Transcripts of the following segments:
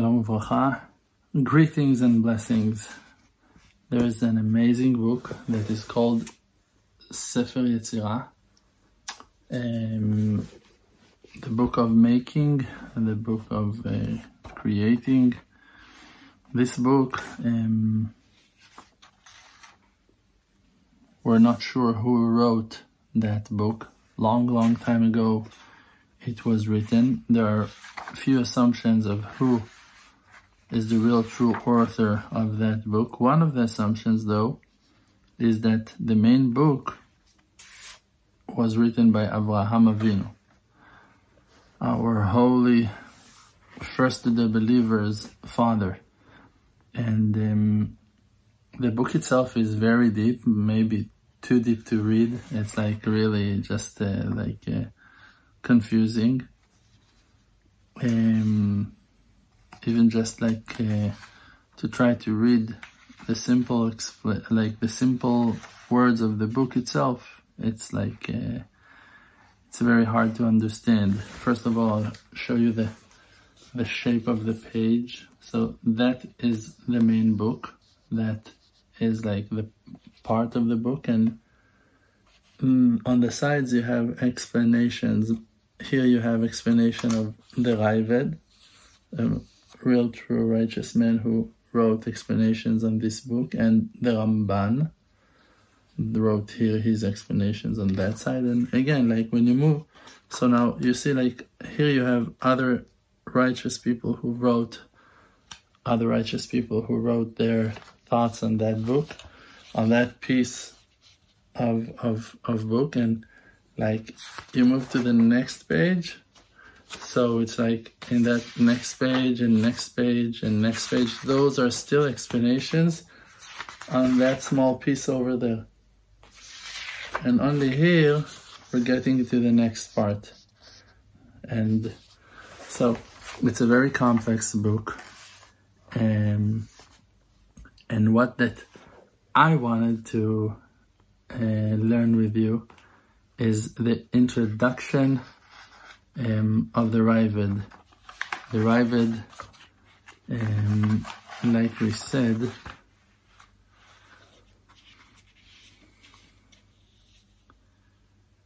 Shalom Uvracha. Greetings and blessings. There is an amazing book that is called Sefer Yetzirah. Um, the book of making and the book of uh, creating. This book, um, we're not sure who wrote that book. Long, long time ago, it was written. There are few assumptions of who is the real true author of that book. One of the assumptions, though, is that the main book was written by Avraham Avinu, our holy, first of the believers' father. And um, the book itself is very deep, maybe too deep to read. It's like really just uh, like uh, confusing. Um, even just like uh, to try to read the simple like the simple words of the book itself it's like uh, it's very hard to understand. First of all I'll show you the the shape of the page. So that is the main book. That is like the part of the book. And mm, on the sides you have explanations. Here you have explanation of the Raavad um, real true righteous man who wrote explanations on this book, and the Ramban wrote here his explanations on that side. And again, like when you move, so now you see, like here you have other righteous people who wrote, other righteous people who wrote their thoughts on that book, on that piece of of of book, and like you move to the next page so it's like in that next page and next page and next page, those are still explanations on that small piece over there. And only here, we're getting to the next part. And so it's a very complex book. Um, and what that I wanted to uh, learn with you is the introduction um, of the Raavad. The Raavad, um, like we said,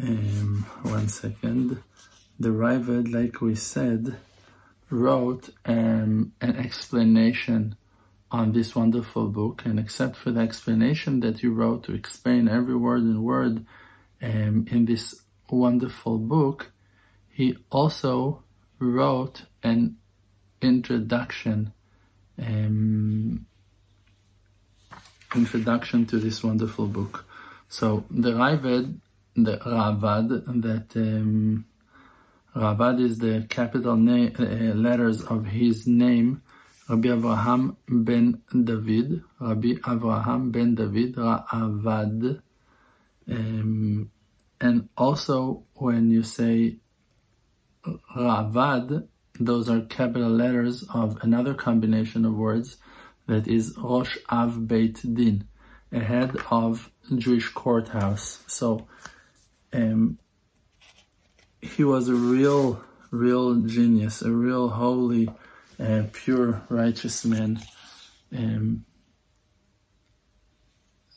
um, one second. The Raavad, like we said, wrote um, an explanation on this wonderful book, and except for the explanation that you wrote to explain every word and word um, in this wonderful book, he also wrote an introduction um, introduction to this wonderful book. So the Raavad, the Raavad, that um, Raavad is the capital na- uh, letters of his name, Rabbi Avraham ben David, Rabbi Avraham ben David, Raavad. Um, and also when you say Raavad, those are capital letters of another combination of words that is Rosh Av Beit Din, a head of Jewish courthouse. So um, he was a real, real genius, a real holy, uh, pure, righteous man. Um,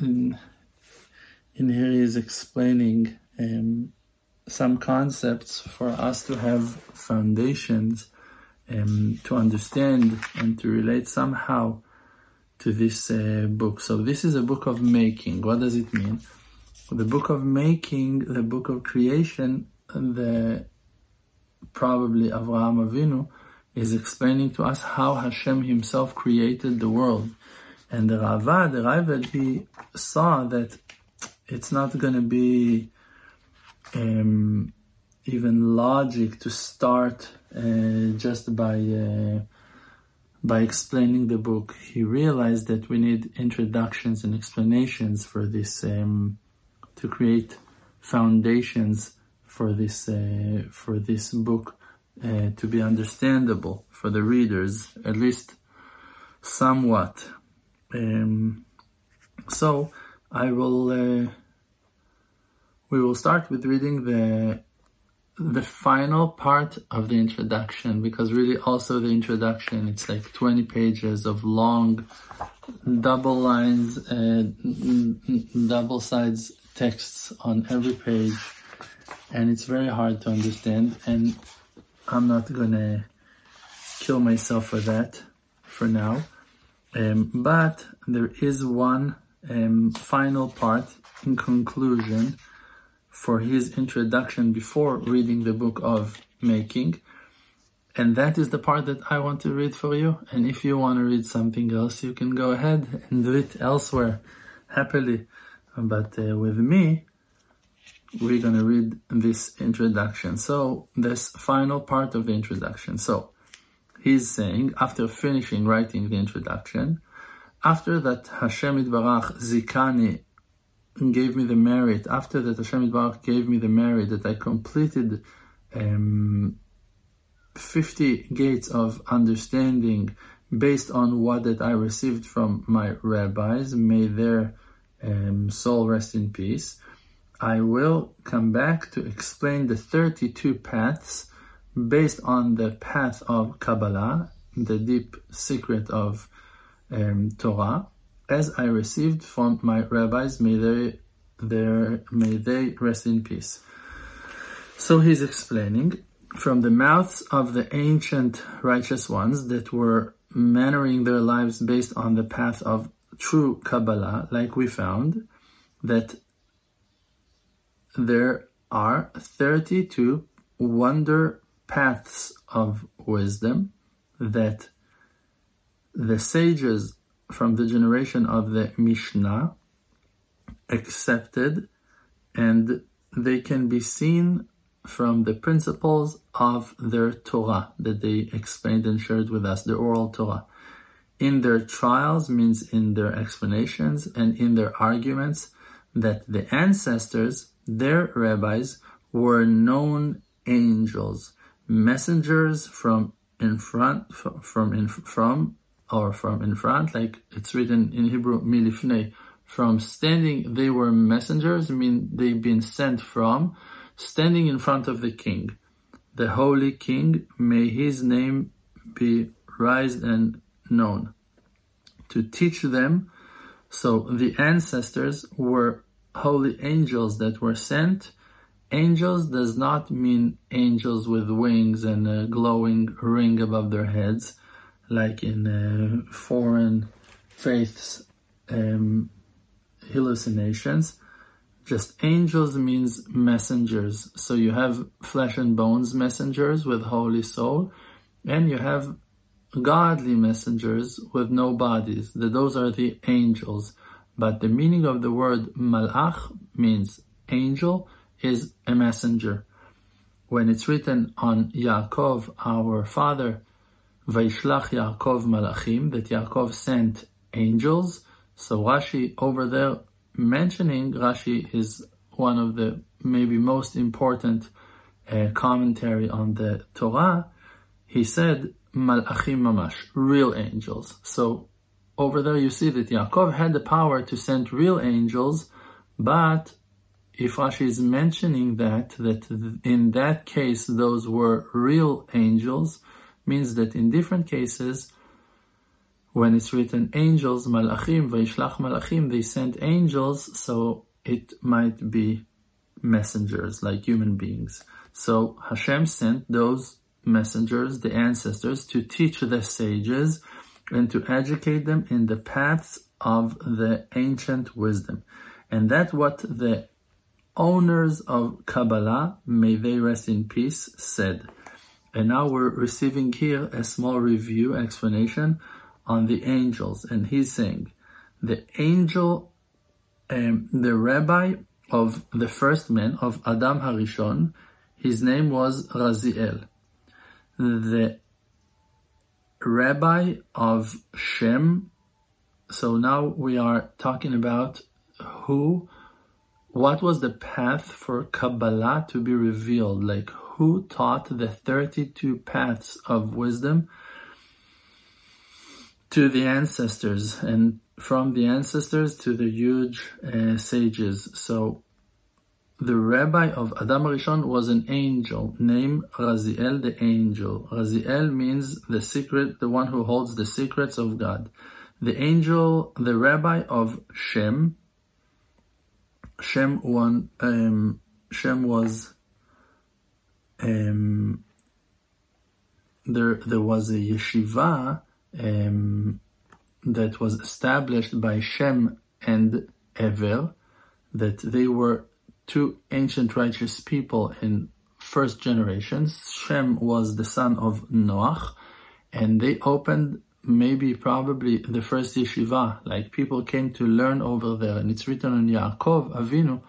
in here he is explaining um, some concepts for us to have foundations um, to understand and to relate somehow to this uh, book. So this is a book of making. What does it mean? The book of making, the book of creation, the probably Avraham Avinu is explaining to us how Hashem Himself created the world. And the Raavad, the Raavad, he saw that it's not going to be um, even logic to start uh, just by uh, by explaining the book. He realized that we need introductions and explanations for this um, to create foundations for this uh, for this book uh, to be understandable for the readers, at least somewhat. Um, so I will uh, we will start with reading the the final part of the introduction because really also the introduction it's like 20 pages of long double lines and double sides texts on every page and it's very hard to understand and i'm not gonna kill myself for that for now. Um, but there is one um, final part in conclusion for his introduction before reading the book of making. And that is the part that I want to read for you. And if you want to read something else, you can go ahead and do it elsewhere happily. But uh, with me, we're going to read this introduction. So, this final part of the introduction. So, he's saying, after finishing writing the introduction, after that Hashem Baruch Zikani gave me the merit, after that Hashem Baruch gave me the merit that I completed um, 50 gates of understanding based on what that I received from my rabbis, may their um, soul rest in peace. I will come back to explain the 32 paths based on the path of Kabbalah, the deep secret of um, Torah as I received from my rabbis, may they, their, may they rest in peace. So he's explaining from the mouths of the ancient righteous ones that were mannering their lives based on the path of true Kabbalah, like we found, that there are 32 wonder paths of wisdom that the sages from the generation of the Mishnah accepted and they can be seen from the principles of their Torah that they explained and shared with us, the oral Torah. In their trials means in their explanations and in their arguments that the ancestors, their rabbis, were known angels, messengers from in front, from in, from or from in front, like it's written in Hebrew, milifnei, from standing, they were messengers, I mean they've been sent from, standing in front of the king. The holy king, may his name be raised and known. To teach them, so the ancestors were holy angels that were sent. Angels does not mean angels with wings and a glowing ring above their heads like in uh, foreign faiths um, hallucinations. Just angels means messengers. So you have flesh and bones messengers with holy soul, and you have godly messengers with no bodies. Those are the angels. But the meaning of the word malach means angel is a messenger. When it's written on Yaakov, our father, Vaishlach Yaakov Malachim, that Yaakov sent angels. So Rashi over there mentioning, Rashi is one of the maybe most important uh, commentary on the Torah. He said, Malachim Mamash, real angels. So over there you see that Yaakov had the power to send real angels, but if Rashi is mentioning that, that in that case those were real angels, means that in different cases, when it's written angels, malachim, vaishlach malachim, they sent angels, so it might be messengers like human beings. So Hashem sent those messengers, the ancestors, to teach the sages and to educate them in the paths of the ancient wisdom. And that's what the owners of Kabbalah, may they rest in peace, said. And now we're receiving here a small review explanation on the angels. And he's saying the angel, um, the rabbi of the first man of Adam Harishon, his name was Raziel. The rabbi of Shem. So now we are talking about who, what was the path for Kabbalah to be revealed? Like who taught the 32 paths of wisdom to the ancestors and from the ancestors to the huge uh, sages. So the rabbi of Adam Rishon was an angel named Raziel the angel. Raziel means the secret, the one who holds the secrets of God. The angel, the rabbi of Shem. Shem one, um, Shem was, um, there, there was a yeshiva, um, that was established by Shem and Ever, that they were two ancient righteous people in first generations. Shem was the son of Noach, and they opened maybe probably the first yeshiva. Like people came to learn over there, and it's written on Yaakov Avinu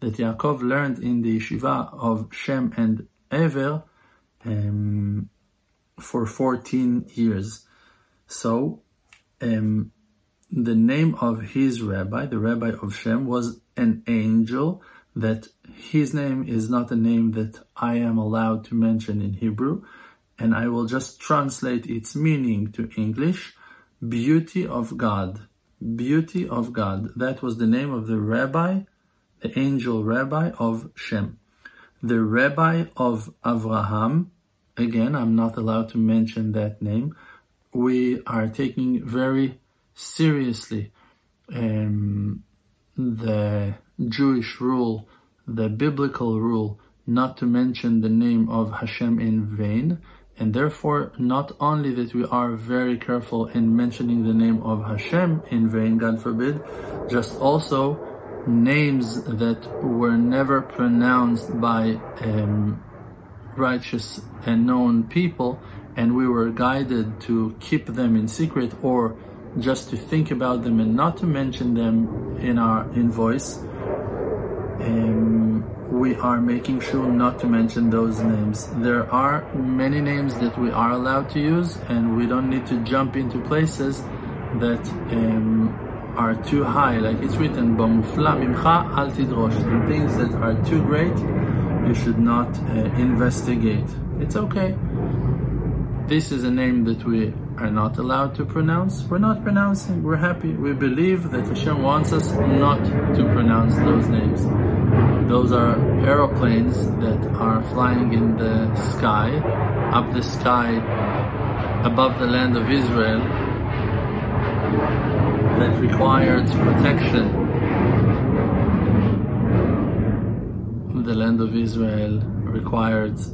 that Yaakov learned in the yeshiva of Shem and Ever um, for 14 years. So um, the name of his rabbi, the rabbi of Shem, was an angel that his name is not a name that I am allowed to mention in Hebrew, and I will just translate its meaning to English. Beauty of God. Beauty of God. That was the name of the rabbi, the angel rabbi of Shem. The rabbi of Avraham, again, I'm not allowed to mention that name. We are taking very seriously um, the Jewish rule, the biblical rule, not to mention the name of Hashem in vain, and therefore not only that we are very careful in mentioning the name of Hashem in vain, God forbid, just also names that were never pronounced by um, righteous and known people, and we were guided to keep them in secret or just to think about them and not to mention them in our invoice. Um, we are making sure not to mention those names. There are many names that we are allowed to use, and we don't need to jump into places that um, are too high. Like it's written, "Bamufla mimcha al tidrosh." Things that are too great, you should not uh, investigate. It's okay. This is a name that we are not allowed to pronounce. We're not pronouncing. We're happy. We believe that Hashem wants us not to pronounce those names. Those are aeroplanes that are flying in the sky, up the sky, above the land of Israel, that requires protection. The land of Israel requires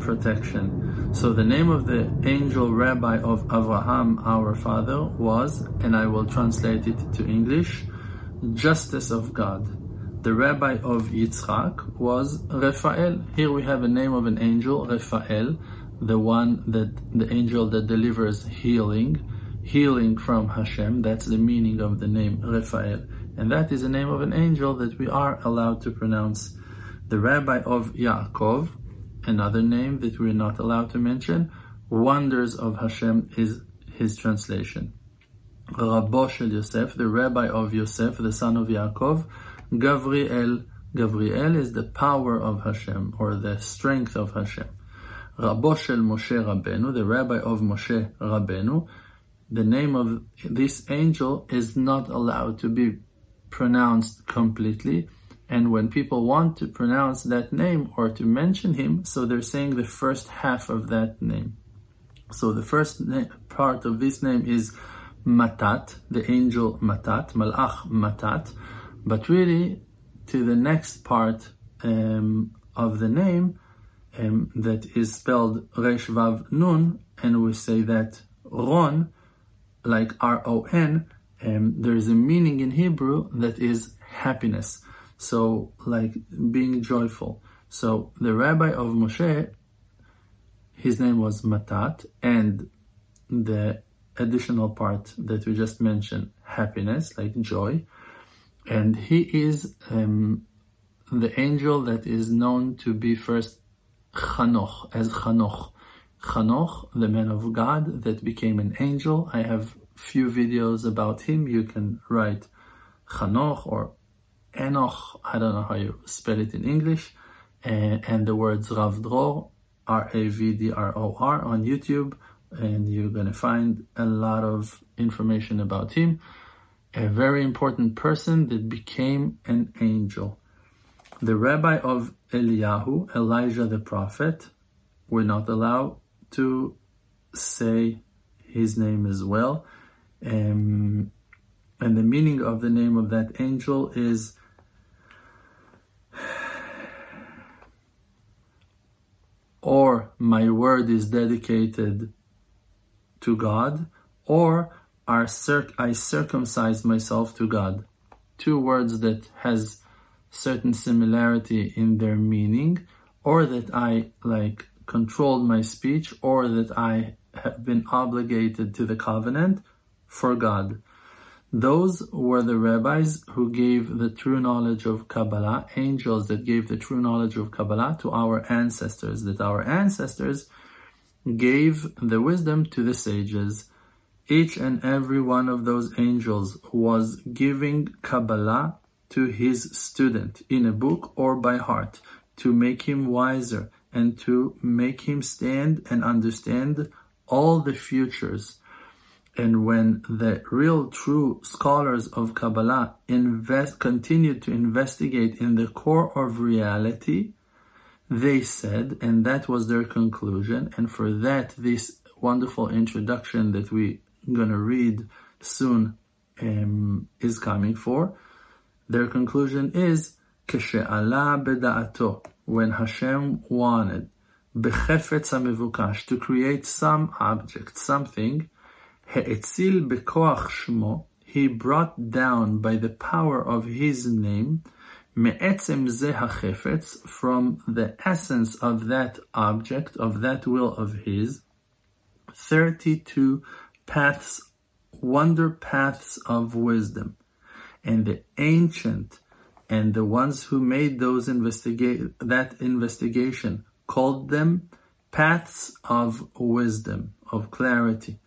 protection. So the name of the angel rabbi of Abraham, our father, was, and I will translate it to English, justice of God. The rabbi of Yitzchak was Raphael. Here we have a name of an angel, Raphael, the one that the angel that delivers healing, healing from Hashem. That's the meaning of the name Raphael. And that is the name of an angel that we are allowed to pronounce. The rabbi of Yaakov another name that we're not allowed to mention. Wonders of Hashem is his translation. Rabbo shel Yosef, the rabbi of Yosef, the son of Yaakov, Gavriel. Gavriel is the power of Hashem or the strength of Hashem. Rabbo shel Moshe Rabbeinu, the rabbi of Moshe Rabbeinu. The name of this angel is not allowed to be pronounced completely and when people want to pronounce that name or to mention him, so they're saying the first half of that name. So the first part of this name is Matat, the angel Matat, Malach Matat. But really, to the next part um, of the name um, that is spelled Resh Vav Nun, and we say that Ron, like R O N, um, there is a meaning in Hebrew that is happiness. So, like being joyful. So, the rabbi of Moshe, his name was Matat, and the additional part that we just mentioned, happiness, like joy. And he is um, the angel that is known to be first Chanoch, as Chanoch. Chanoch, the man of God that became an angel. I have few videos about him. You can write Chanoch or Enoch, I don't know how you spell it in English, and, and the words Rav Dror, R-A-V-D-R-O-R on YouTube, and you're gonna find a lot of information about him. A very important person that became an angel. The rabbi of Eliyahu, Elijah the prophet, we're not allowed to say his name as well. Um, and the meaning of the name of that angel is or my word is dedicated to God, or I circumcise myself to God. Two words that has certain similarity in their meaning, or that I like controlled my speech, or that I have been obligated to the covenant for God. Those were the rabbis who gave the true knowledge of Kabbalah, angels that gave the true knowledge of Kabbalah to our ancestors, that our ancestors gave the wisdom to the sages. Each and every one of those angels was giving Kabbalah to his student in a book or by heart to make him wiser and to make him stand and understand all the futures. And when the real true scholars of Kabbalah invest, continued to investigate in the core of reality, they said, and that was their conclusion, and for that, this wonderful introduction that we're going to read soon um, is coming for. Their conclusion is, כשעלה בדעתו, when Hashem wanted bechefetz hamevukash to create some object, something, he'etzil bekoach shmo, he brought down by the power of his name, me'etzem ze hachefetz, from the essence of that object, of that will of his, 32 paths, wonder paths of wisdom. And the ancient and the ones who made those investigate that investigation called them paths of wisdom, of clarity.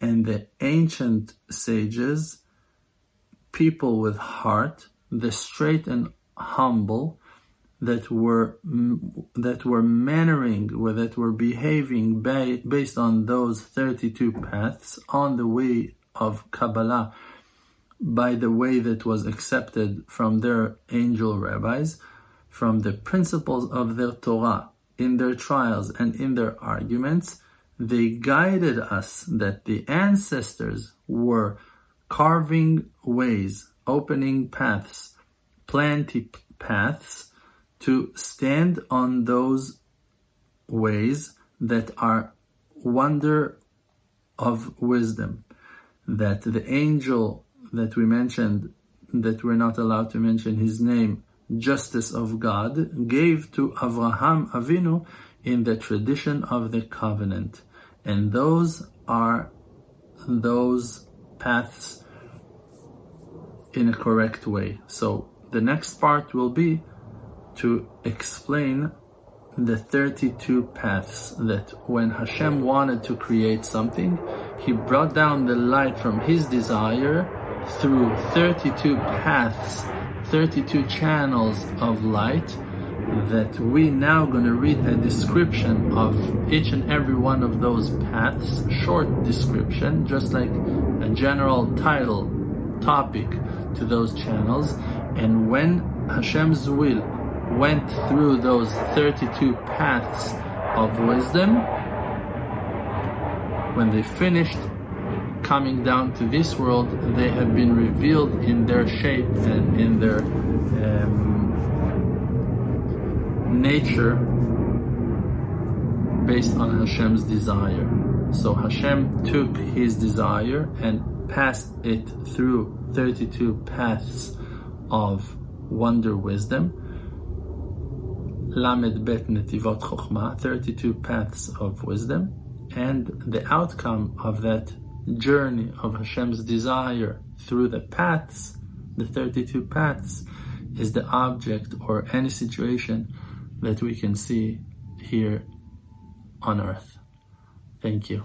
And the ancient sages, people with heart, the straight and humble, that were that were mannering, or that were behaving based on those 32 paths on the way of Kabbalah, by the way that was accepted from their angel rabbis, from the principles of their Torah in their trials and in their arguments they guided us that the ancestors were carving ways, opening paths, planting paths to stand on those ways that are wonder of wisdom. That the angel that we mentioned, that we're not allowed to mention his name, justice of God, gave to Avraham Avinu in the tradition of the covenant. And those are those paths in a correct way. So the next part will be to explain the 32 paths that when Hashem wanted to create something, He brought down the light from His desire through 32 paths, 32 channels of light that we now going to read a description of each and every one of those paths, short description, just like a general title, topic to those channels. And when Hashem's will went through those 32 paths of wisdom, when they finished coming down to this world, they have been revealed in their shape and in their um, nature based on Hashem's desire. So Hashem took his desire and passed it through 32 paths of wonder wisdom. Lamed Bet Netivot Chokhmah, 32 paths of wisdom. And the outcome of that journey of Hashem's desire through the paths, the 32 paths, is the object or any situation that we can see here on earth. Thank you.